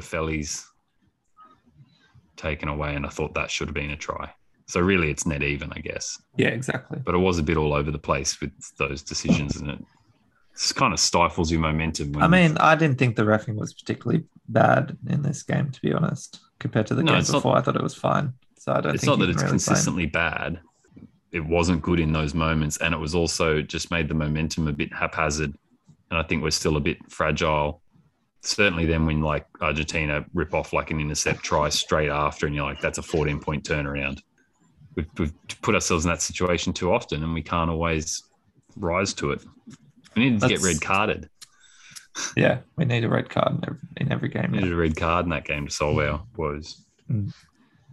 And then Buffelli's taken away, and I thought that should have been a try. So really, it's net even, I guess. Yeah, exactly. But it was a bit all over the place with those decisions, and it just kind of stifles your momentum. When I mean, I didn't think the refing was particularly bad in this game, to be honest, compared to the No, game it's not- before. I thought it was fine. So I don't it's think not that it's really blame- consistently bad. It wasn't good in those moments, and it was also just made the momentum a bit haphazard. And I think we're still a bit fragile. Certainly, then when like Argentina rip off like an intercept try straight after, and you're like, that's a 14 point turnaround. We've, we've put ourselves in that situation too often, and we can't always rise to it. We need to get red carded. Yeah, we need a red card in every, in every game. We now. needed a red card in that game to solve our woes. Mm.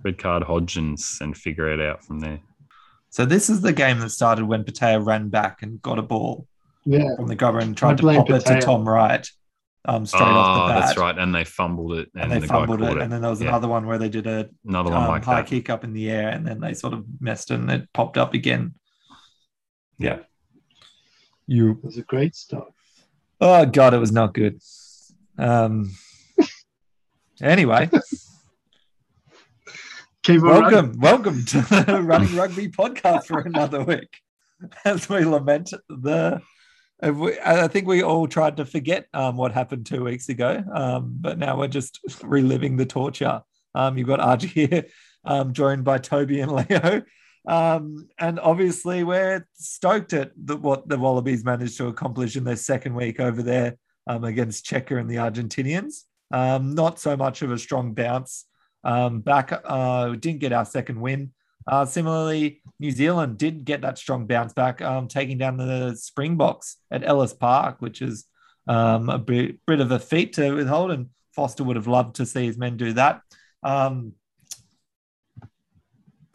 Red card Hodgins and figure it out from there. So this is the game that started when Petaia ran back and got a ball Yeah. from the cover and tried to blame pop it to Tom Wright um, straight off Oh, the bat. that's right. And they fumbled it, and, And they the fumbled guy it, it. and then there was Yeah. another one where they did a Another one um, like high that. kick up in the air, and then they sort of messed it, and it popped up again. Yeah. You. It was a great start. Oh god, it was not good. Um. Anyway, Keep on running. welcome, welcome to the Running Rugby podcast for another week, as we lament the. We- I think we all tried to forget um, what happened two weeks ago, um, but now we're just reliving the torture. Um, you've got Archie here, um, joined by Toby and Leo. Um, and obviously, we're stoked at the, what the Wallabies managed to accomplish in their second week over there um, against Cheika and the Argentinians. Not so much of a strong bounce back. Uh, didn't get our second win. Uh, similarly, New Zealand did get that strong bounce back, um, taking down the Springboks at Ellis Park, which is um, a bit, bit of a feat to withhold. And Foster would have loved to see his men do that. Um,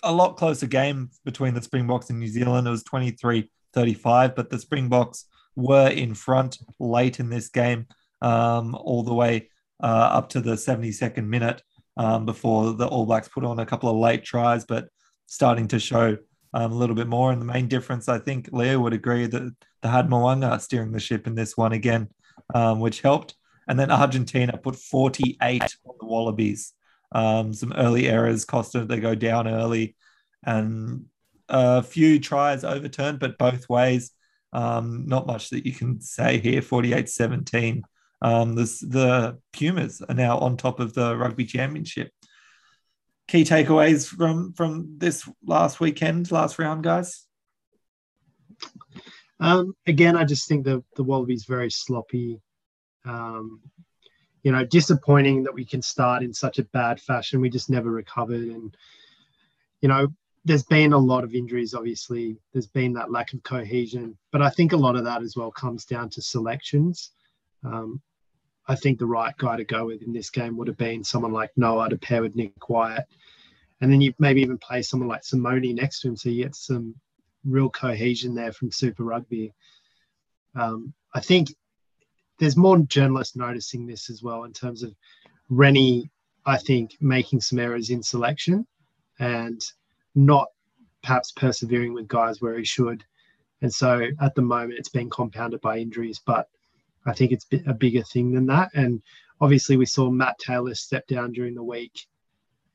a lot closer game between the Springboks and New Zealand. It was 23 35, but the Springboks were in front late in this game, um, all the way uh, up to the 72nd minute um, before the All Blacks put on a couple of late tries, but starting to show um, a little bit more. And the main difference, I think Leo would agree that the had Mo'unga steering the ship in this one again, um, which helped. And then Argentina put 48 on the Wallabies. Um, some early errors cost them. They go down early and a few tries overturned, but both ways. Um, not much that you can say here 48 17. Um, the Pumas are now on top of the rugby championship. Key takeaways from from this last weekend, last round, guys. Um, again, I just think the the Wallabies very sloppy. Um, you know, disappointing that we can start in such a bad fashion. We just never recovered, and you know, there's been a lot of injuries. Obviously, there's been that lack of cohesion, but I think a lot of that as well comes down to selections. Um, I think the right guy to go with in this game would have been someone like Noah to pair with Nick White, and then you maybe even play someone like Simone next to him, so you get some real cohesion there from Super Rugby. Um, I think there's more journalists noticing this as well in terms of Rennie, I think, making some errors in selection and not perhaps persevering with guys where he should. And so at the moment, it's been compounded by injuries, but I think it's a bigger thing than that. And obviously, we saw Matt Taylor step down during the week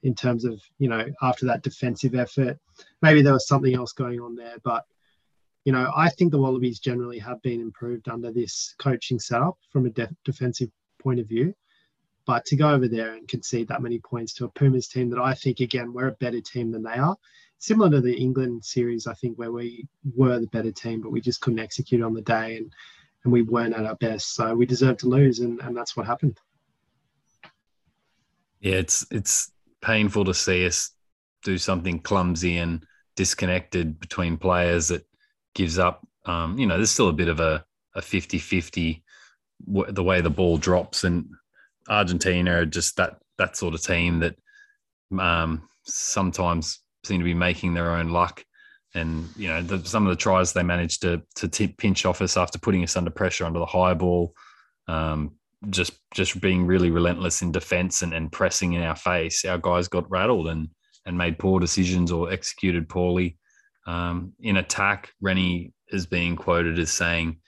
in terms of, you know, after that defensive effort. Maybe there was something else going on there, but you know, I think the Wallabies generally have been improved under this coaching setup from a def- defensive point of view. But to go over there and concede that many points to a Pumas team that I think, again, we're a better team than they are, similar to the England series, I think, where we were the better team, but we just couldn't execute on the day and, and we weren't at our best. So we deserved to lose, and, and that's what happened. Yeah, it's it's painful to see us do something clumsy and disconnected between players that gives up um, you know, there's still a bit of a, a 50 50 the way the ball drops. And Argentina are just that, that sort of team that um, sometimes seem to be making their own luck. And, you know, the, some of the tries they managed to, to tip, pinch off us after putting us under pressure under the high ball. Um, just just being really relentless in defense and, and pressing in our face, our guys got rattled and and made poor decisions or executed poorly. Um, in attack, Rennie is being quoted as saying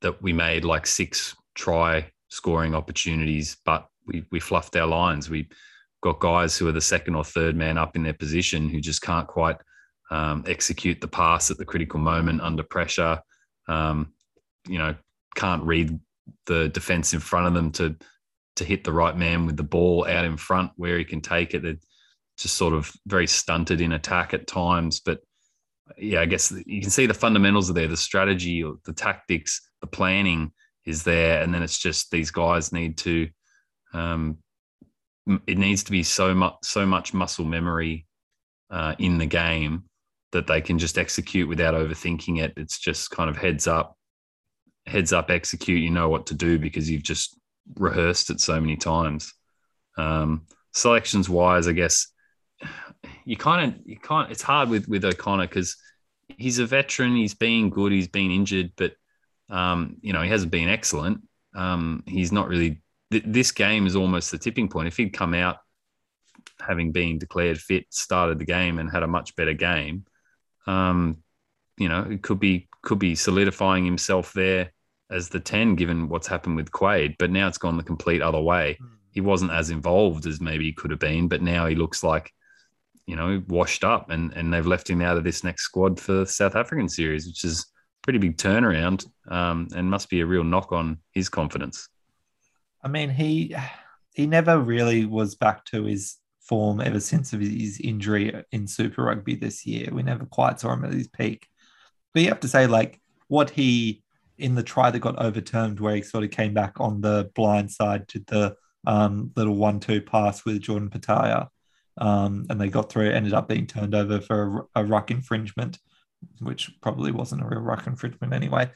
that we made like six try scoring opportunities, but we we fluffed our lines. We got guys who are the second or third man up in their position who just can't quite um, execute the pass at the critical moment under pressure. Um, you know, can't read the defense in front of them to to hit the right man with the ball out in front where he can take it. They're just sort of very stunted in attack at times, but yeah, I guess you can see the fundamentals are there. The strategy, the tactics, the planning is there, and then it's just these guys need to. Um, it needs to be so much so much muscle memory uh, in the game that they can just execute without overthinking it. It's just kind of heads up, heads up, execute. You know what to do because you've just rehearsed it so many times. Um, selections wise, I guess you kind of you can't. It's hard with with O'Connor because he's a veteran. He's been good. He's been injured, but um, you know he hasn't been excellent. Um, he's not really. Th- this game is almost the tipping point. If he'd come out having been declared fit, started the game, and had a much better game, um, you know, it could be could be solidifying himself there as the 10 given what's happened with Quade but now it's gone the complete other way he wasn't as involved as maybe he could have been but now he looks like you know, washed up and, and they've left him out of this next squad for the South African series, which is pretty big turnaround um, and must be a real knock on his confidence. I mean, he he never really was back to his form ever since of his injury in Super Rugby this year. We never quite saw him at his peak. But you have to say, like, what he in the try that got overturned, where he sort of came back on the blind side to the um, little one-two pass with Jordan Petaia um, and they got through. Ended up being turned over for a, a ruck infringement, which probably wasn't a real ruck infringement anyway.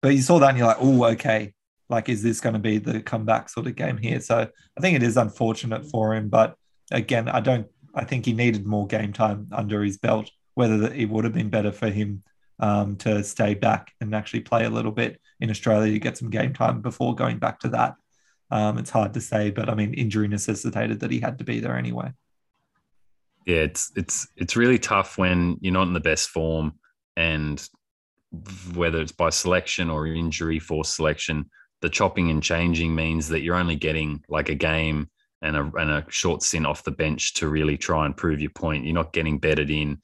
But you saw that and you're like, oh, okay. Like, is this going to be the comeback sort of game here? So I think it is unfortunate for him. But again, I don't, I think he needed more game time under his belt, whether it would have been better for him um, to stay back and actually play a little bit in Australia to get some game time before going back to that. Um, it's hard to say, but I mean, injury necessitated that he had to be there anyway. Yeah, it's it's it's really tough when you're not in the best form, and whether it's by selection or injury for selection, the chopping and changing means that you're only getting like a game and a, and a short sin off the bench to really try and prove your point. You're not getting bedded in.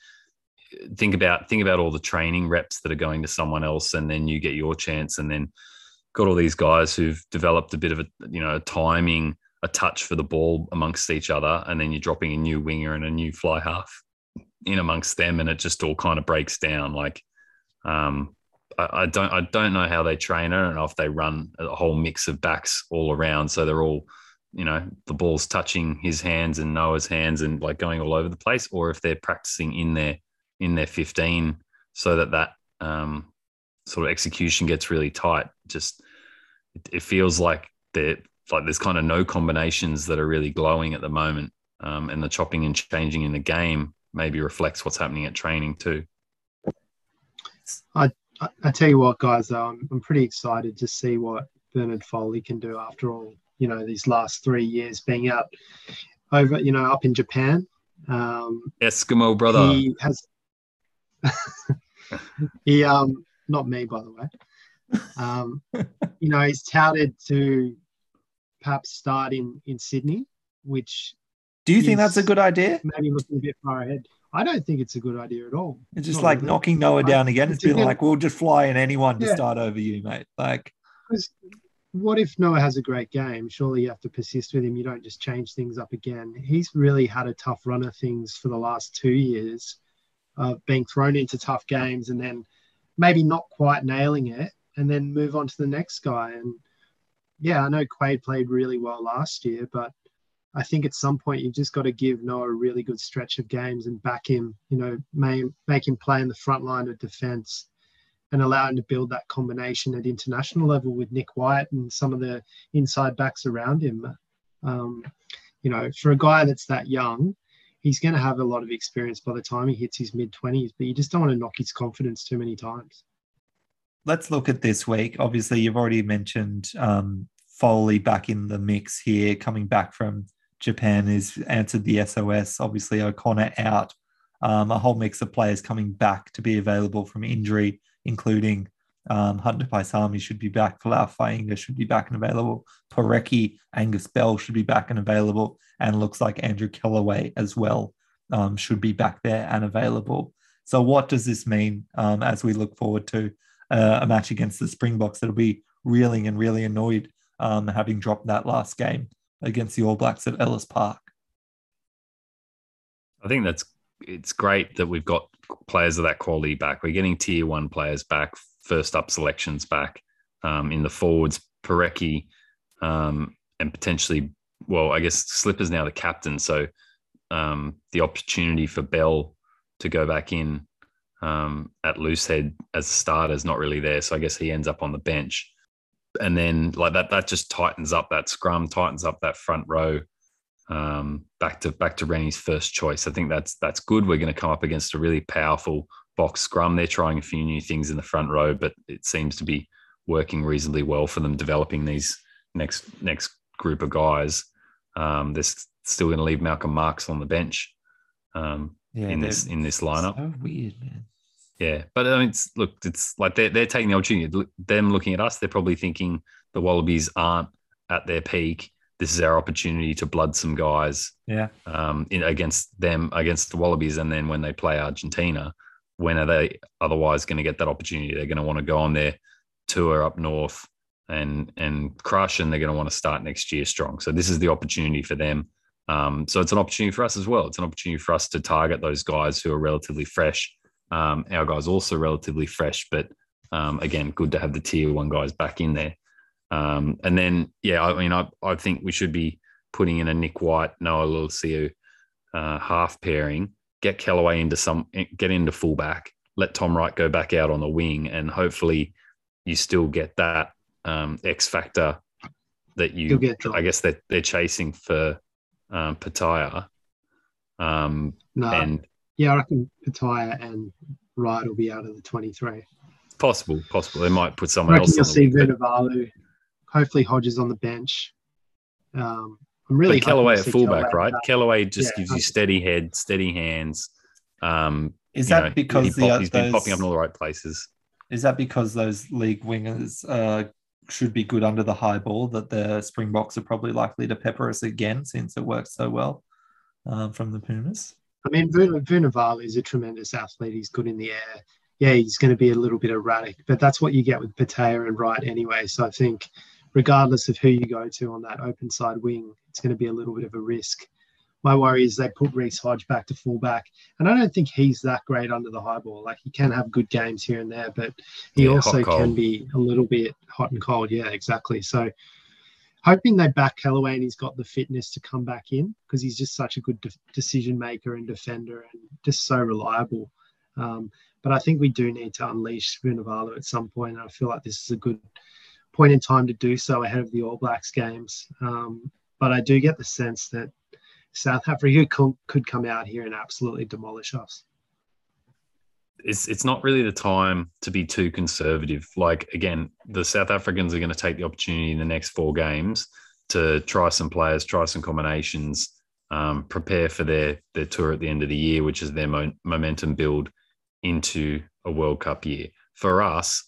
Think about think about all the training reps that are going to someone else, and then you get your chance, and then got all these guys who've developed a bit of a you know a timing, a touch for the ball amongst each other, and then you're dropping a new winger and a new fly half in amongst them, and it just all kind of breaks down. Like, um, I, I don't I don't know how they train. I don't know if they run a whole mix of backs all around, so they're all you know the ball's touching his hands and Noah's hands and like going all over the place, or if they're practicing in their in their 15 so that that um, sort of execution gets really tight. Just it, feels like that like there's kind of no combinations that are really glowing at the moment, um, and the chopping and changing in the game maybe reflects what's happening at training too. I I tell you what, guys, though, I'm I'm pretty excited to see what Bernard Foley can do after all. You know, these last three years being out over, you know, up in Japan. Um, Eskimo brother. He has. he um not me by the way. Um, you know, he's touted to perhaps start in in Sydney, which do you think that's a good idea? Maybe looking a bit far ahead. I don't think it's a good idea at all. It's just Not like really. knocking Noah down again. It's, it's been like we'll just fly in anyone to yeah. start over you, mate. Like, what if Noah has a great game? Surely you have to persist with him. You don't just change things up again. He's really had a tough run of things for the last two years, uh, being thrown into tough games and then maybe not quite nailing it, and then move on to the next guy. And yeah, I know Quade played really well last year, but I think at some point you've just got to give Noah a really good stretch of games and back him, you know, make him play in the front line of defense and allow him to build that combination at international level with Nick White and some of the inside backs around him. Um, you know, for a guy that's that young, he's going to have a lot of experience by the time he hits his mid 20s, but you just don't want to knock his confidence too many times. Let's look at this week. Obviously, you've already mentioned um, Foley back in the mix here, coming back from Japan, is answered the SOS. Obviously, O'Connor out. Um, a whole mix of players coming back to be available from injury, including um, Hunter Paisami should be back. Folau Fainga'a should be back and available. Porecki, Angus Bell should be back and available. And looks like Andrew Kellaway as well um, should be back there and available. So, what does this mean um, as we look forward to uh, a match against the Springboks that'll be reeling and really annoyed um, having dropped that last game against the All Blacks at Ellis Park? I think that's it's great that we've got players of that quality back. We're getting tier one players back, first up selections back um, in the forwards. Porecki um, and potentially, well, I guess Slipper's now the captain, so um, the opportunity for Bell to go back in um, at loosehead as a starter is not really there. So I guess he ends up on the bench, and then like that, that just tightens up that scrum, tightens up that front row. Um, back to back to Rennie's first choice. I think that's that's good. We're going to come up against a really powerful Bok scrum. They're trying a few new things in the front row, but it seems to be working reasonably well for them developing these next next group of guys. Um, they're still going to leave Malcolm Marx on the bench um, yeah, in this in this lineup. So weird, man. Yeah, but I mean, it's, look, it's like they're they're taking the opportunity. Them looking at us, they're probably thinking the Wallabies aren't at their peak. This is our opportunity to blood some guys. Yeah. Um, in, against them, against the Wallabies, and then when they play Argentina, when are they otherwise going to get that opportunity? They're going to want to go on their tour up north and and crush, and they're going to want to start next year strong. So this is the opportunity for them. Um, so it's an opportunity for us as well. It's an opportunity for us to target those guys who are relatively fresh. Um, our guys also relatively fresh, but um, again, good to have the tier one guys back in there. Um, and then, yeah, I mean, I, I think we should be putting in a Nick White, Noah Lolesio uh, half pairing get Kellaway into some get into fullback, let Tom Wright go back out on the wing, and hopefully you still get that um, X factor that you I guess that they're, chasing for um, Petaia. Um, no, and yeah, I reckon Petaia and Wright will be out of the twenty-three. Possible, possible. They might put someone I reckon else. You'll see Vunivalu. Hopefully, Hodges on the bench. Um, I'm really but Kellaway at fullback, right? Kellaway just yeah, gives you steady head, steady hands. Um, is that know, because he pop, the, he's been popping up in all the right places? Is that because those league wingers uh, should be good under the high ball that the Springboks are probably likely to pepper us again since it works so well um, from the Pumas? I mean, Vunivalu is a tremendous athlete. He's good in the air. Yeah, he's going to be a little bit erratic, but that's what you get with Petaia and Wright anyway. So I think regardless of who you go to on that open side wing, it's going to be a little bit of a risk. My worry is they put Reece Hodge back to fullback, and I don't think he's that great under the high ball. Like he can have good games here and there, but he yeah, also can be a little bit hot and cold. Yeah, exactly. So hoping they back Kellaway and he's got the fitness to come back in because he's just such a good de- decision maker and defender and just so reliable. Um, but I think we do need to unleash Vunivalu at some point. And I feel like this is a good point in time to do so ahead of the All Blacks games. Um, but I do get the sense that South Africa could, come out here and absolutely demolish us. It's it's not really the time to be too conservative. Like again, the South Africans are going to take the opportunity in the next four games to try some players, try some combinations, um, prepare for their their tour at the end of the year, which is their mo- momentum build into a World Cup year. For us,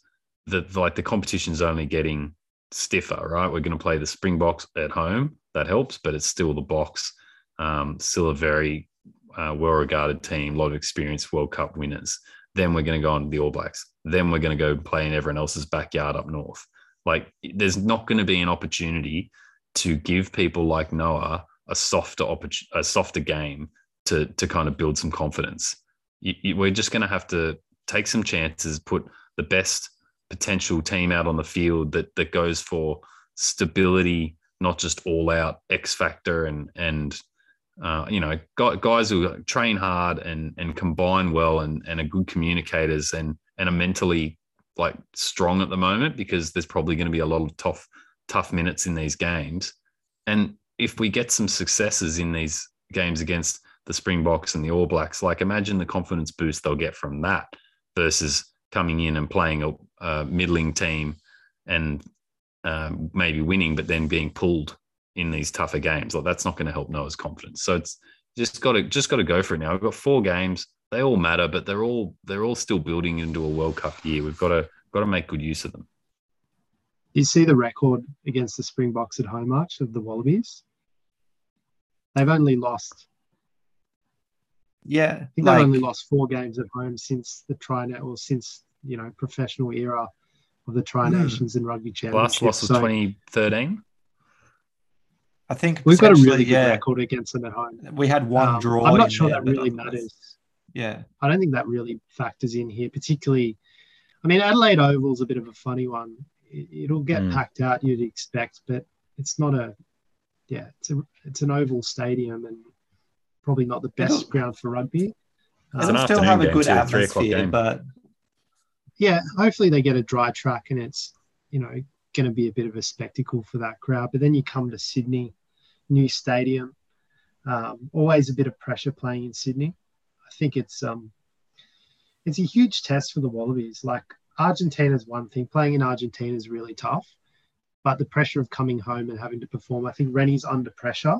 the like the competition's only getting stiffer, right? We're going to play the Springboks at home. That helps, but it's still the Boks. Um, still a very uh, well-regarded team, a lot of experienced World Cup winners. Then we're going to go on the All Blacks. Then we're going to go play in everyone else's backyard up north. Like, there's not going to be an opportunity to give people like Noah a softer a softer game to to kind of build some confidence. You, you, we're just going to have to take some chances, put the best potential team out on the field that that goes for stability, not just all out X factor and and uh, you know guys who train hard and and combine well and and are good communicators and and are mentally like strong at the moment because there's probably going to be a lot of tough tough minutes in these games. And if we get some successes in these games against the Springboks and the All Blacks, like imagine the confidence boost they'll get from that versus coming in and playing a, a middling team and um, maybe winning, but then being pulled in these tougher games. Like that's not going to help Noah's confidence. So it's just got to just got to go for it now. We've got four games. They all matter, but they're all they're all still building into a World Cup year. We've got to got to make good use of them. You see the record against the Springboks at home, March of the Wallabies. They've only lost. Yeah, I think like- they've only lost four games at home since the Tri Net or since you know professional era of the Tri Hmm. Nations and Rugby The last loss was So 2013. I think we've got a really good yeah, record against them at home. We had one Um, draw. I'm not sure there, that really matters. Yeah, I don't think that really factors in here, particularly. I mean, Adelaide Oval's a bit of a funny one. It, it'll get Mm. packed out, you'd expect, but it's not a. Yeah, it's a it's an oval stadium and probably not the best It'll- ground for rugby. It's Um, it'll still have a good too, atmosphere, game. but yeah, hopefully they get a dry track and it's you know going to be a bit of a spectacle for that crowd. But then you come to Sydney, new stadium, um, always a bit of pressure playing in Sydney. I think it's um, it's a huge test for the Wallabies. Like Argentina's one thing, playing in Argentina is really tough, but the pressure of coming home and having to perform, I think Rennie's under pressure.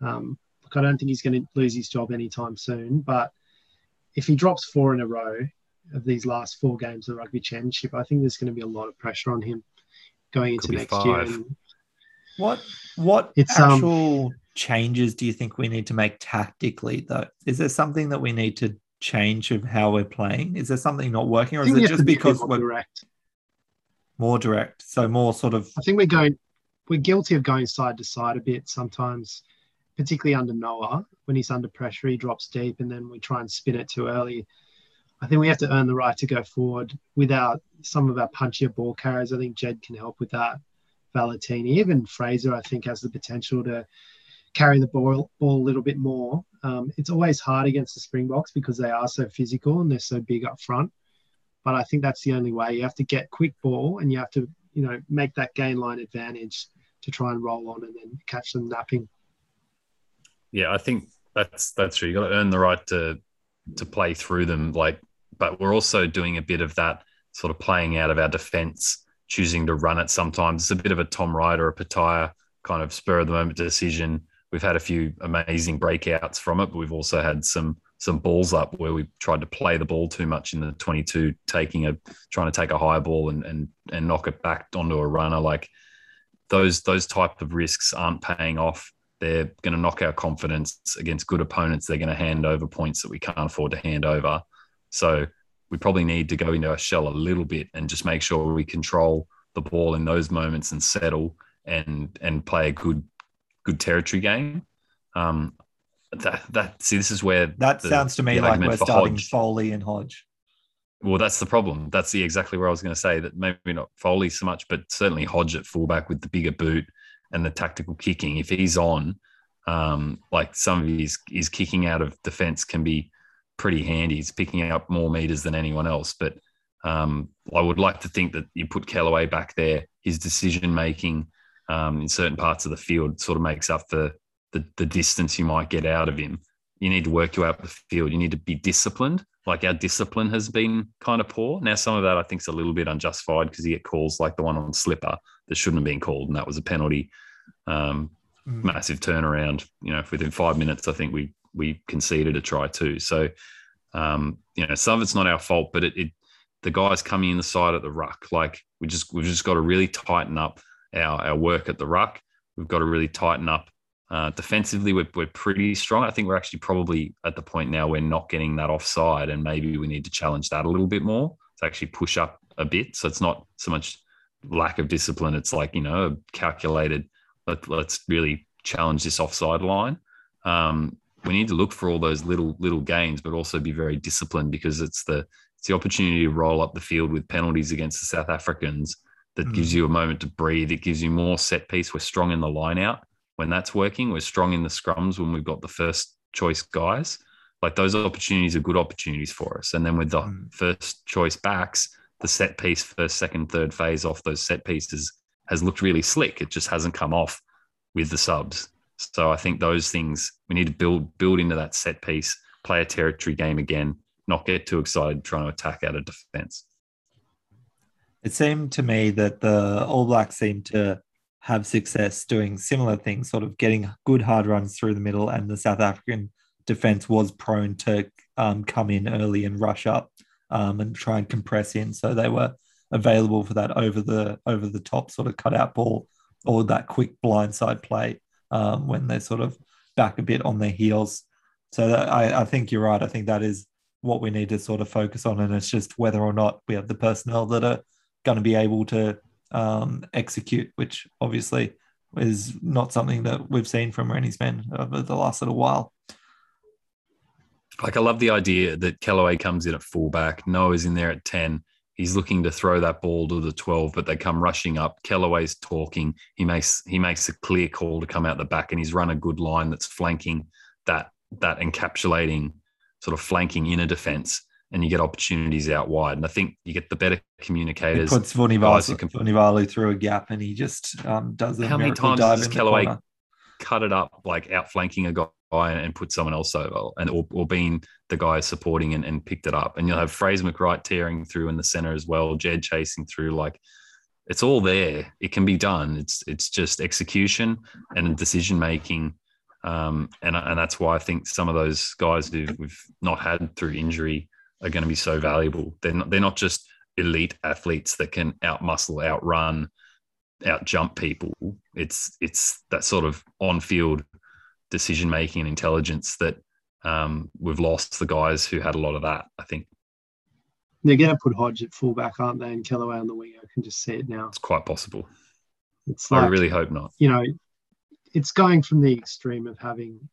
Um, look, I don't think he's going to lose his job anytime soon, but if he drops four in a row of these last four games of the rugby championship, I think there's going to be a lot of pressure on him going into Could be next year. And what what It's, um, actual changes do you think we need to make tactically though? Is there something that we need to change of how we're playing? Is there something not working, or is it just to be because we're direct. more direct? So more sort of I think we're going, we're guilty of going side to side a bit sometimes, particularly under Noah. When he's under pressure, he drops deep and then we try and spin it too early. I think we have to earn the right to go forward without some of our punchier ball carriers. I think Jed can help with that. Valetini, even Fraser, I think has the potential to carry the ball, ball a little bit more. Um, it's always hard against the Springboks because they are so physical and they're so big up front. But I think that's the only way. You have to get quick ball and you have to, you know, make that gain line advantage to try and roll on and then catch them napping. Yeah, I think that's that's true. You got to earn the right to to play through them. Like, but we're also doing a bit of that sort of playing out of our defense, choosing to run it sometimes. It's a bit of a Tom Wright or a Petaia kind of spur of the moment decision. We've had a few amazing breakouts from it, but we've also had some some balls up where we tried to play the ball too much in the 22, taking a trying to take a high ball and and and knock it back onto a runner. Like those those type of risks aren't paying off. They're going to knock our confidence against good opponents. They're going to hand over points that we can't afford to hand over. So we probably need to go into our shell a little bit and just make sure we control the ball in those moments and settle and and play a good good territory game. Um, that that see, this is where that the- sounds to me like we're starting Hodge- Foley and Hodge. well, that's the problem. That's the exactly where I was going to say that maybe not Foley so much, but certainly Hodge at fullback with the bigger boot and the tactical kicking. If he's on, um, like some of his his kicking out of defense can be pretty handy. He's picking up more meters than anyone else. But um, I would like to think that you put Kellaway back there. His decision making um, in certain parts of the field sort of makes up for the, the distance you might get out of him. You need to work you out the field. You need to be disciplined. Like our discipline has been kind of poor. Now, some of that I think is a little bit unjustified because you get calls like the one on Slipper that shouldn't have been called, and that was a penalty. Um, Mm. massive turnaround. You know, within five minutes, I think we we conceded a try too. So, um, you know, some of it's not our fault, but it, it the guys coming in the side at the ruck, like we just we've just got to really tighten up our our work at the ruck. We've got to really tighten up uh, defensively. We're we're pretty strong. I think we're actually probably at the point now we're not getting that offside, and maybe we need to challenge that a little bit more to actually push up a bit. So it's not so much lack of discipline. It's like you know a calculated. Let, let's really challenge this offside line. Um, we need to look for all those little little gains, but also be very disciplined because it's the it's the opportunity to roll up the field with penalties against the South Africans that Mm. gives you a moment to breathe. It gives you more set piece. We're strong in the line out when that's working. We're strong in the scrums when we've got the first choice guys. Like those opportunities are good opportunities for us. And then with the Mm. first choice backs, the set piece first, second, third phase off those set pieces has looked really slick. It just hasn't come off with the subs. So I think those things we need to build build into that set piece, play a territory game again, not get too excited trying to attack out of defense. It seemed to me that the All Blacks seemed to have success doing similar things, sort of getting good hard runs through the middle, and the South African defense was prone to um, come in early and rush up um, and try and compress in. So they were available for that over the over the top sort of cutout ball or that quick blindside play um, when they're sort of back a bit on their heels. So that, I, I think you're right. I think that is what we need to sort of focus on, and it's just whether or not we have the personnel that are going to be able to um, execute, which obviously is not something that we've seen from Rennie's men over the last little while. Like I love the idea that Kellaway comes in at fullback, Noah's in there at ten, he's looking to throw that ball to the 12, but they come rushing up. Kellaway's talking. He makes he makes a clear call to come out the back, and he's run a good line that's flanking that that encapsulating sort of flanking inner defense, and you get opportunities out wide. And I think you get the better communicators. He puts Vunivalu, can... Vunivalu through a gap, and he just um, does the how many times does Kellaway cut it up like outflanking a guy and put someone else over, and or, or being the guy supporting and, and picked it up. And you'll have Fraser McReight tearing through in the center as well, Jed chasing through. Like it's all there. It can be done. It's it's just execution and decision making. Um, and and that's why I think some of those guys who we've not had through injury are going to be so valuable. They're not, they're not just elite athletes that can out muscle, outrun, out jump people. It's it's that sort of on field decision making and intelligence that um, we've lost the guys who had a lot of that. I think they're going to put Hodge at fullback, aren't they? And Kellaway on the wing. I can just see it now. It's quite possible. It's like, I really hope not. You know, it's going from the extreme of having,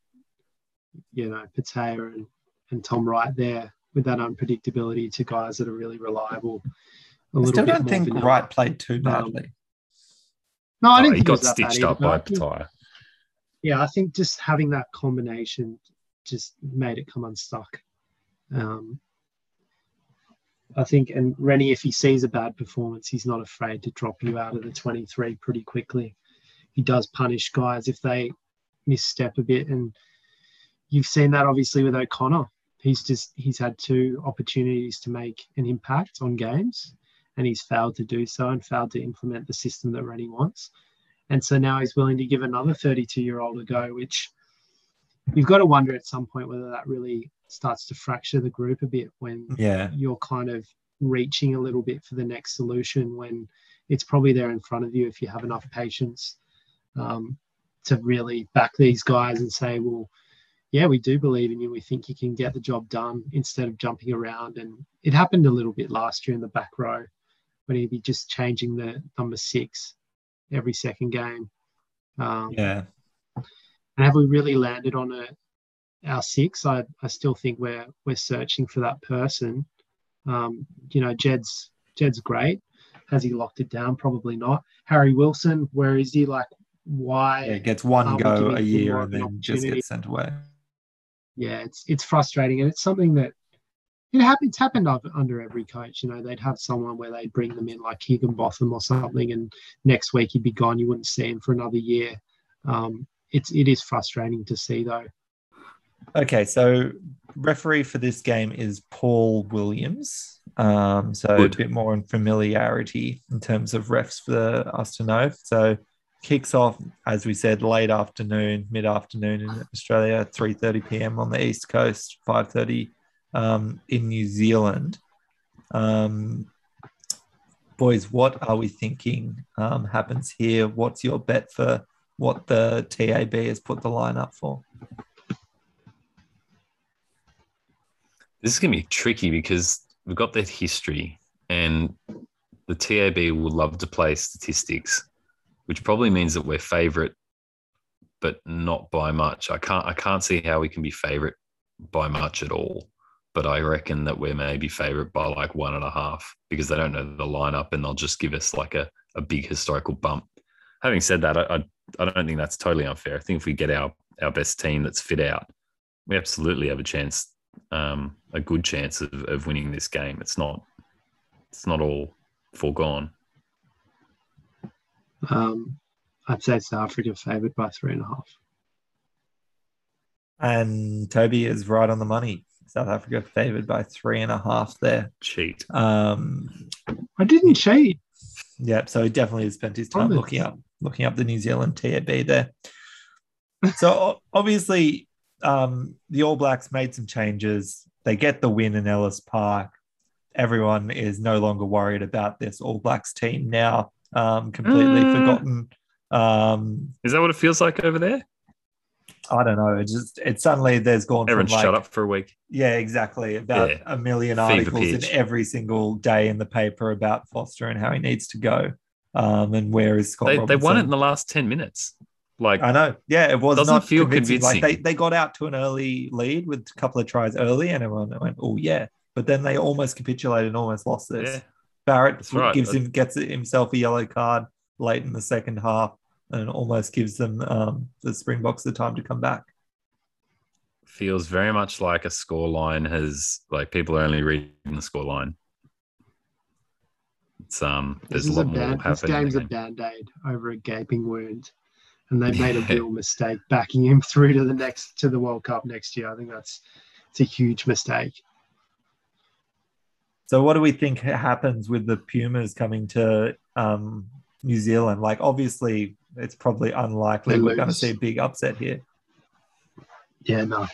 you know, Petaia and, and Tom Wright there with that unpredictability to guys that are really reliable. I still don't think vanilla. Wright played too badly. Um, no, I didn't. he got stitched up by Petaia yeah, I think just having that combination just made it come unstuck. Um, I think, and Rennie, if he sees a bad performance, he's not afraid to drop you out of the 23 pretty quickly. He does punish guys if they misstep a bit. And you've seen that obviously with O'Connor. He's just, he's had two opportunities to make an impact on games and he's failed to do so and failed to implement the system that Rennie wants. And so now he's willing to give another 32 year old a go, which you've got to wonder at some point whether that really starts to fracture the group a bit when yeah. you're kind of reaching a little bit for the next solution when it's probably there in front of you if you have enough patience um, to really back these guys and say, well, yeah, we do believe in you. We think you can get the job done instead of jumping around. And it happened a little bit last year in the back row when he'd be just changing the number six every second game. Um, yeah. And have we really landed on a our six? I, I still think we're we're searching for that person. Um, you know, Jed's Jed's great. Has he locked it down? Probably not. Harry Wilson, where is he? Like, why? Yeah, gets one go a year and then just gets sent away. Yeah, it's it's frustrating, and it's something that it happened, it's happened under every coach. You know, they'd have someone where they'd bring them in like Higginbotham or something, and next week he'd be gone. You wouldn't see him for another year. Um, it's it is frustrating to see though. Okay, so referee for this game is Paul Williams. Um, so Good. a bit more in familiarity in terms of refs for us to know. So kicks off, as we said, late afternoon, mid afternoon in Australia, 3:30 p.m. on the east coast, 5:30 um, in New Zealand. Um, boys, what are we thinking um, happens here? What's your bet for what the TAB has put the line up for? This is going to be tricky because we've got that history, and the TAB will love to play statistics, which probably means that we're favourite, but not by much. I can't I can't see how we can be favourite by much at all but I reckon that we're maybe favourite by like one and a half because they don't know the lineup and they'll just give us like a, a big historical bump. Having said that, I, I, I don't think that's totally unfair. I think if we get our, our best team that's fit out, we absolutely have a chance, um, a good chance of, of winning this game. It's not it's not all foregone. Um, I'd say South Africa favoured by three and a half. And Toby is right on the money. South Africa favored by three and a half there. Cheat. Um, I didn't cheat. yeah, so he definitely has spent his time Promise. looking up looking up the New Zealand TAB there. So obviously, um, the All Blacks made some changes. They get the win in Ellis Park. Everyone is no longer worried about this All Blacks team now. Um, completely Mm. forgotten. Um, Is that what it feels like over there? I don't know. It just it suddenly there's gone Everyone from like, shut up for a week. Yeah, exactly. About Yeah. a million articles in every single day in the paper about Foster and how he needs to go. Um, and where is Scott? They, they won it in the last 10 minutes. Like, I know. Yeah, it was Doesn't not feel convincing. Like they, they got out to an early lead with a couple of tries early, and everyone went, "Oh yeah," but then they almost capitulated and almost lost this. yeah, Barrett That's right. gives him gets himself a yellow card late in the second half, and almost gives them um, the Springboks the time to come back. feels very much like a score line has, like, people are only reading the score line. It's, um, there's This a is lot a more band, this happening. in game's a band aid over a gaping wound, and they made a real mistake backing him through to the next to the World Cup next year. I think that's it's a huge mistake. So, what do we think happens with the Pumas coming to um, New Zealand? Like, obviously, it's probably unlikely we're going to see a big upset here. Yeah, no.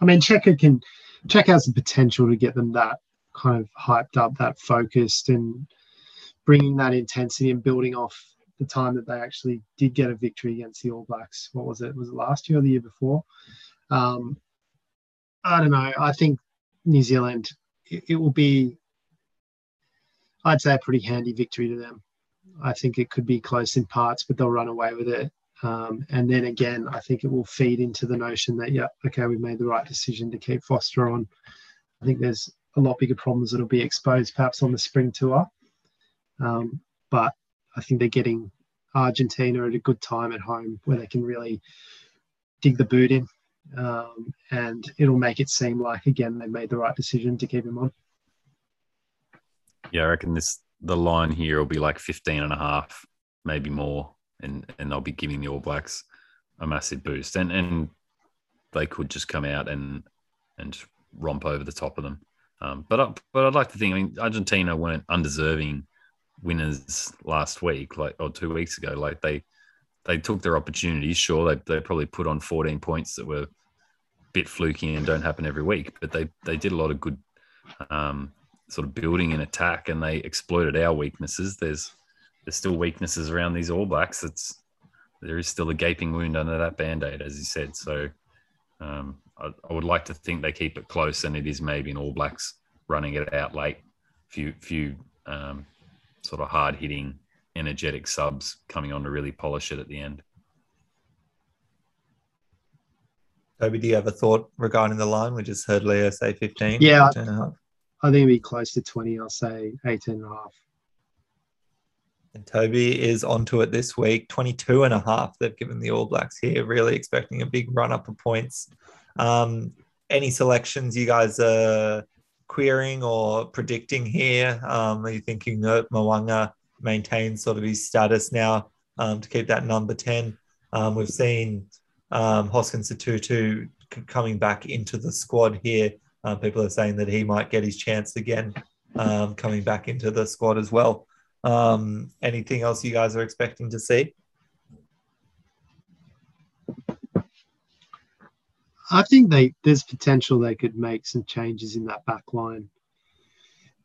I mean, Cheika can Cheika has the potential to get them that kind of hyped up, that focused, and bringing that intensity and building off the time that they actually did get a victory against the All Blacks. What was it? Was it last year or the year before? Um, I don't know. I think New Zealand. It, it will be. I'd say a pretty handy victory to them. I think it could be close in parts, but they'll run away with it. Um, and then again, I think it will feed into the notion that, yeah, okay, we made the right decision to keep Foster on. I think there's a lot bigger problems that'll be exposed perhaps on the spring tour. Um, but I think they're getting Argentina at a good time at home where they can really dig the boot in. Um, and it'll make it seem like, again, they made the right decision to keep him on. Yeah, I reckon this the line here will be like 15 and a half, maybe more. And and they'll be giving the All Blacks a massive boost. And and they could just come out and and romp over the top of them. Um, but I, but I'd like to think I mean Argentina weren't undeserving winners last week, like or two weeks ago. Like they they took their opportunities. Sure, they they probably put on 14 points that were a bit fluky and don't happen every week, but they they did a lot of good um, sort of building an attack, and they exploited our weaknesses. There's there's still weaknesses around these All Blacks. It's there is still a gaping wound under that band aid, as you said. So um, I, I would like to think they keep it close, and it is maybe an All Blacks running it out late. Few few um, sort of hard hitting, energetic subs coming on to really polish it at the end. Toby, do you have a thought regarding the line? We just heard Leo say 15. Yeah. 15 and a half. I think it'll be close to 20. I'll say 18 and a half. And Toby is onto it this week, 22 and a half. They've given the All Blacks here, really expecting a big run up of points. Um, any selections you guys are querying or predicting here? Um, are you thinking that Mo'unga maintains sort of his status now um, to keep that number 10? Um, we've seen um, Hoskins Sotutu c- coming back into the squad here. Um, people are saying that he might get his chance again um, coming back into the squad as well. Um, anything else you guys are expecting to see? I think they there's potential they could make some changes in that back line.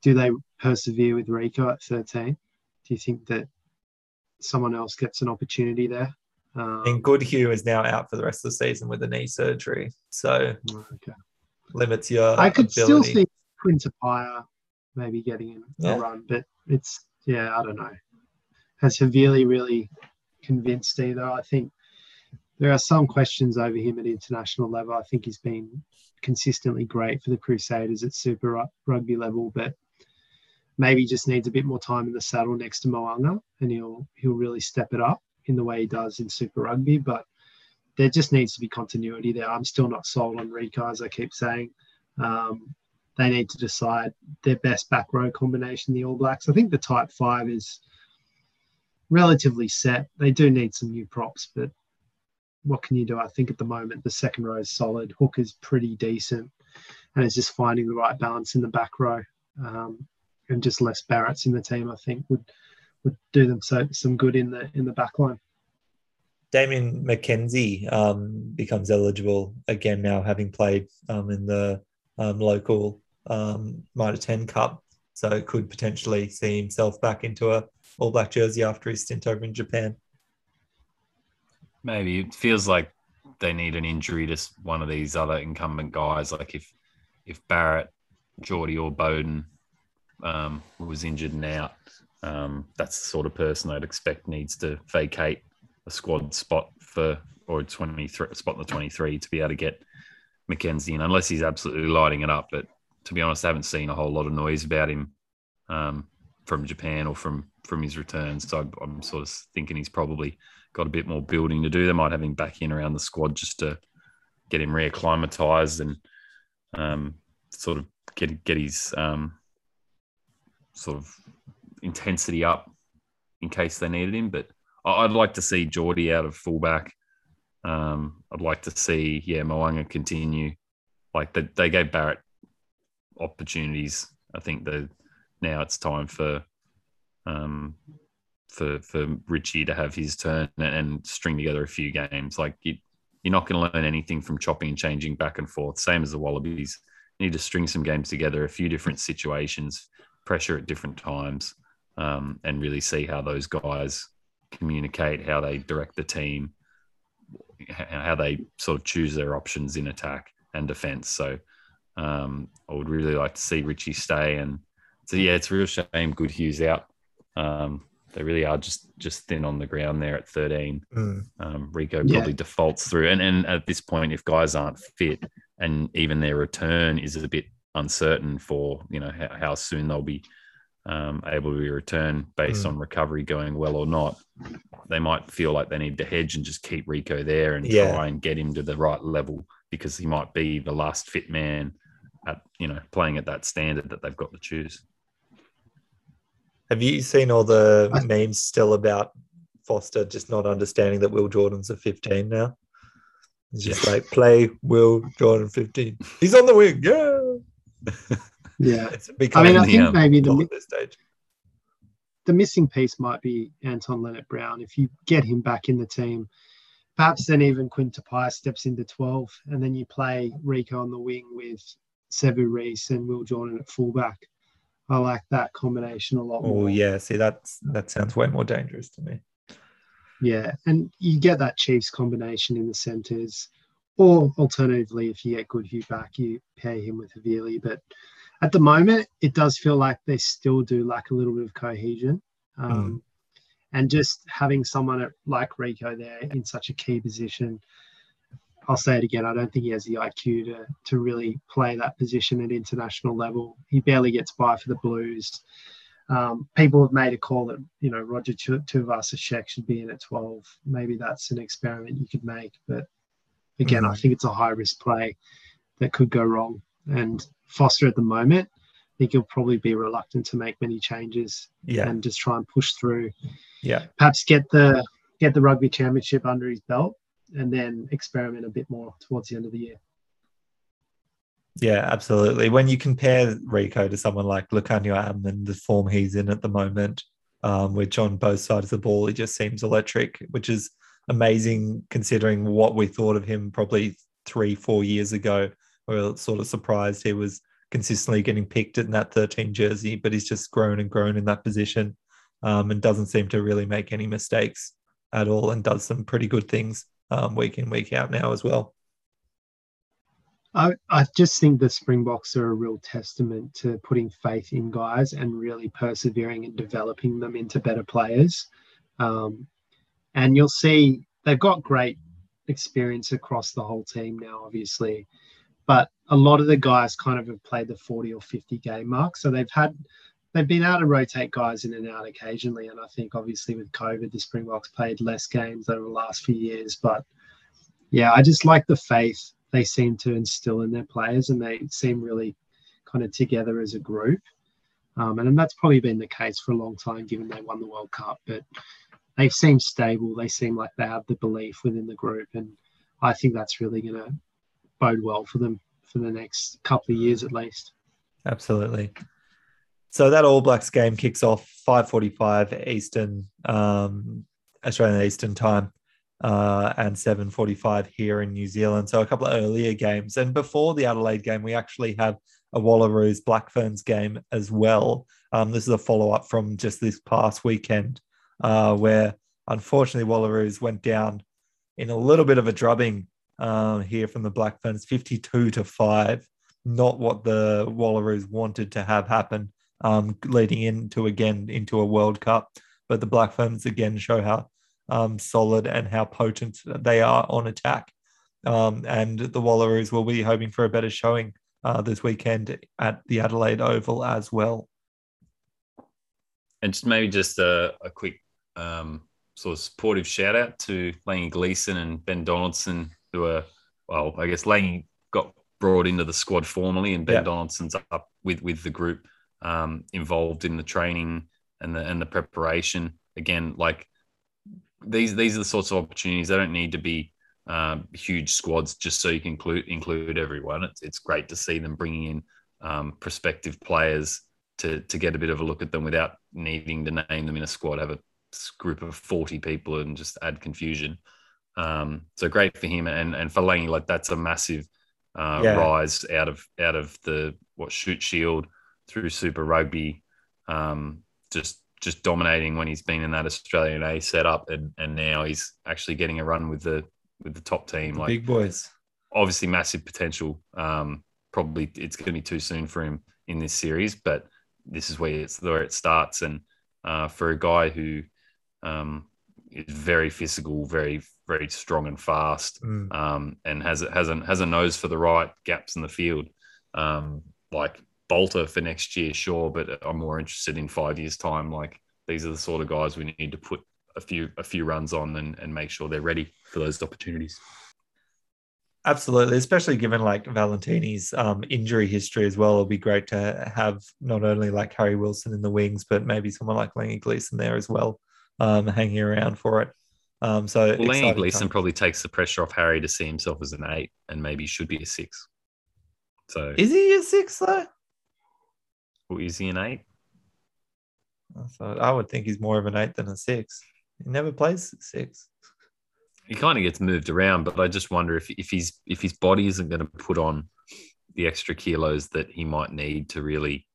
Do they persevere with Rieko at 13? Do you think that someone else gets an opportunity there? Um, And Goodhue is now out for the rest of the season with a knee surgery, so okay. Limits your. I could still see Quinn Tupaea maybe getting in Yeah. a run, but it's yeah, I don't know. Has Havili really convinced either? I think there are some questions over him at international level. I think he's been consistently great for the Crusaders at Super Rugby level, but maybe just needs a bit more time in the saddle next to Mo'unga, and he'll he'll really step it up in the way he does in Super Rugby. But there just needs to be continuity there. I'm still not sold on Rieko, as I keep saying. Um, they need to decide their best back row combination. The All Blacks. I think the tight five is relatively set. They do need some new props, but what can you do? I think at the moment the second row is solid. Hook is pretty decent, and it's just finding the right balance in the back row, um, and just less Barretts in the team. I think would would do them so, some good in the in the back line. Damian McKenzie um, becomes eligible again now, having played um, in the um, local um, Mitre 10 Cup. So could potentially see himself back into a All Black jersey after his stint over in Japan. Maybe it feels like they need an injury to one of these other incumbent guys. Like if if Barrett, Jordie, or Beauden um, was injured and out, um, that's the sort of person I'd expect needs to vacate a squad spot for or 23 spot in the 23 to be able to get McKenzie in, unless he's absolutely lighting it up. But to be honest, I haven't seen a whole lot of noise about him um, from Japan or from from his returns. So I'm sort of thinking he's probably got a bit more building to do. They might have him back in around the squad just to get him reacclimatized and um, sort of get get his um, sort of intensity up in case they needed him. But I'd like to see Jordie out of fullback. Um, I'd like to see yeah Mo'unga continue. Like they, they gave Barrett opportunities. I think that now it's time for um, for for Richie to have his turn and, and string together a few games. Like you, you're not going to learn anything from chopping and changing back and forth. Same as the Wallabies. You need to string some games together, a few different situations, pressure at different times, um, and really see how those guys communicate, how they direct the team, how they sort of choose their options in attack and defense. So um, I would really like to see Richie stay. And so, yeah, it's a real shame Goodhue's out. Um, they really are just just thin on the ground there at 13. Mm. Um, probably yeah. defaults through. And, and at this point, if guys aren't fit and even their return is a bit uncertain for, you know, how, how soon they'll be um, able to be returned based mm. on recovery going well or not, they might feel like they need to hedge and just keep Rieko there and yeah. try and get him to the right level because he might be the last fit man at you know playing at that standard that they've got to choose. Have you seen all the memes still about Foster just not understanding that Will Jordan's a 15 now? It's just yeah. like play Will Jordan 15. He's on the wing, yeah. Yeah, it's I mean, I think um, maybe the stage. The missing piece might be Anton Lienert-Brown. If you get him back in the team, perhaps then even Quinn steps into 12, and then you play Rieko on the wing with Sevu Reece and Will Jordan at fullback. I like that combination a lot oh, more. Oh yeah, see that's that sounds way more dangerous to me. Yeah, and you get that Chiefs combination in the centres, or alternatively, if you get Goodhue back, you pair him with Havili. But at the moment, it does feel like they still do lack a little bit of cohesion. Um, mm. And just having someone like Rieko there in such a key position I'll say it again. I don't think he has the IQ to to really play that position at international level. He barely gets by for the Blues. Um, people have made a call that you know Roger Tuivasa-Sheck should be in at 12. Maybe that's an experiment you could make, but again, mm-hmm. I think it's a high risk play that could go wrong. And Foster at the moment, I think he'll probably be reluctant to make many changes yeah. and just try and push through. Yeah, perhaps get the get the rugby championship under his belt and then experiment a bit more towards the end of the year. Yeah, absolutely. When you compare Rieko to someone like Lukhanyo and the form he's in at the moment, um, which on both sides of the ball, it just seems electric, which is amazing considering what we thought of him probably three, four years ago. We were sort of surprised he was consistently getting picked in that 13 jersey, but he's just grown and grown in that position um, and doesn't seem to really make any mistakes at all and does some pretty good things um, week in, week out now as well. I, I just think the Springboks are a real testament to putting faith in guys and really persevering and developing them into better players. Um, and you'll see they've got great experience across the whole team now, obviously. But a lot of the guys kind of have played the 40 or 50 game mark. So they've had they've been able to rotate guys in and out occasionally. And I think obviously with COVID, the Springboks played less games over the last few years. But yeah, I just like the faith they seem to instill in their players, and they seem really kind of together as a group. Um, and that's probably been the case for a long time, given they won the World Cup. But they seem stable. They seem like they have the belief within the group, and I think that's really going to bode well for them for the next couple of years at least. Absolutely. So that All Blacks game kicks off 5:45 Eastern, um, Australian Eastern time, uh, and 7:45 here in New Zealand. So a couple of earlier games, and before the Adelaide game, we actually have a Wallaroos Black Ferns game as well. Um, this is a follow up from just this past weekend, uh, where unfortunately Wallaroos went down in a little bit of a drubbing uh, here from the Black Ferns, 52 to five. Not what the Wallaroos wanted to have happen um, leading into again into a World Cup. But the Black Ferns again show how um, solid and how potent they are on attack. Um, and the Wallaroos will be hoping for a better showing uh, this weekend at the Adelaide Oval as well. And just maybe just a, a quick um, sort of supportive shout out to Langi Gleeson and Ben Donaldson, who are, well, I guess Langi got brought into the squad formally, and Ben yeah. Donaldson's up with with the group um, involved in the training and the and the preparation. Again, like these these are the sorts of opportunities. They don't need to be um, huge squads just so you can include include everyone. It's it's great to see them bringing in um, prospective players to to get a bit of a look at them without needing to name them in a squad. Have a group of forty people and just add confusion. Um, so great for him and and for Langi, like that's a massive uh, yeah. rise out of out of the what Shute Shield through Super Rugby, um, just just dominating when he's been in that Australian A setup, and and now he's actually getting a run with the with the top team. The like big boys, obviously massive potential. Um, probably it's going to be too soon for him in this series, but this is where it's where it starts. And uh, for a guy who um, is very physical, very very strong and fast, mm. um, and has has a, has a nose for the right gaps in the field. Um, like Bolter for next year, sure, but I'm more interested in five years' time. Like these are the sort of guys we need to put a few a few runs on and, and make sure they're ready for those opportunities. Absolutely, especially given like Valetini's um, injury history as well. It'll be great to have not only like Harry Wilson in the wings, but maybe someone like Langi Gleeson there as well, um, hanging around for it. Um, so well, Langi Gleeson probably takes the pressure off Harry to see himself as an eight, and maybe should be a six. So is he a six though? Well, is he an eight? I thought I would think he's more of an eight than a six. He never plays six. He kind of gets moved around, but I just wonder if if he's if his body isn't going to put on the extra kilos that he might need to really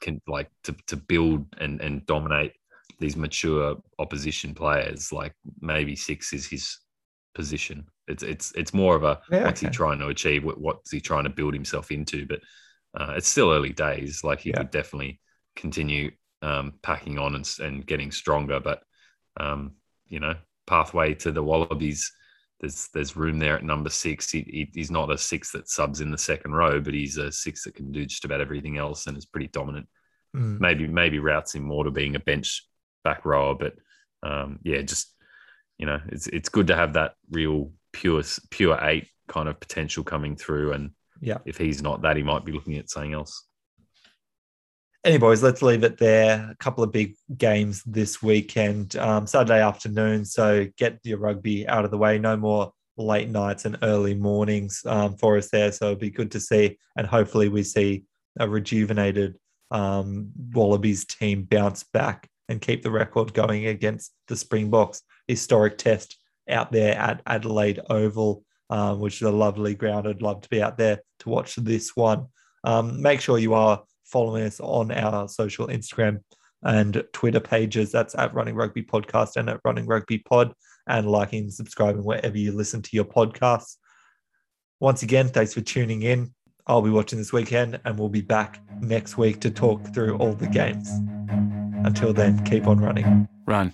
can like to, to build and, and dominate these mature opposition players. Like maybe six is his position. It's it's it's more of a yeah, what's okay. he trying to achieve? What, what's he trying to build himself into? But uh, it's still early days. Like he yeah. could definitely continue um, packing on and, and getting stronger. But um, you know, pathway to the Wallabies. There's there's room there at number six. He, he, he's not a six that subs in the second row, but he's a six that can do just about everything else and is pretty dominant. Mm. Maybe maybe routes him more to being a bench back rower, but um, yeah, just you know, it's it's good to have that real pure pure eight kind of potential coming through. And yeah, if he's not that, he might be looking at something else anyways, let's leave it there. A couple of big games this weekend, um, Saturday afternoon. So get your rugby out of the way. No more late nights and early mornings um, for us there. So it'll be good to see. And hopefully, we see a rejuvenated um, Wallabies team bounce back and keep the record going against the Springboks. Historic test out there at Adelaide Oval, um, which is a lovely ground. I'd love to be out there to watch this one. Um, make sure you are following us on our social Instagram and Twitter pages. That's at Running Rugby Podcast and at Running Rugby Pod, and liking and subscribing wherever you listen to your podcasts. Once again, thanks for tuning in. I'll be watching this weekend, and we'll be back next week to talk through all the games. Until then, keep on running. Run.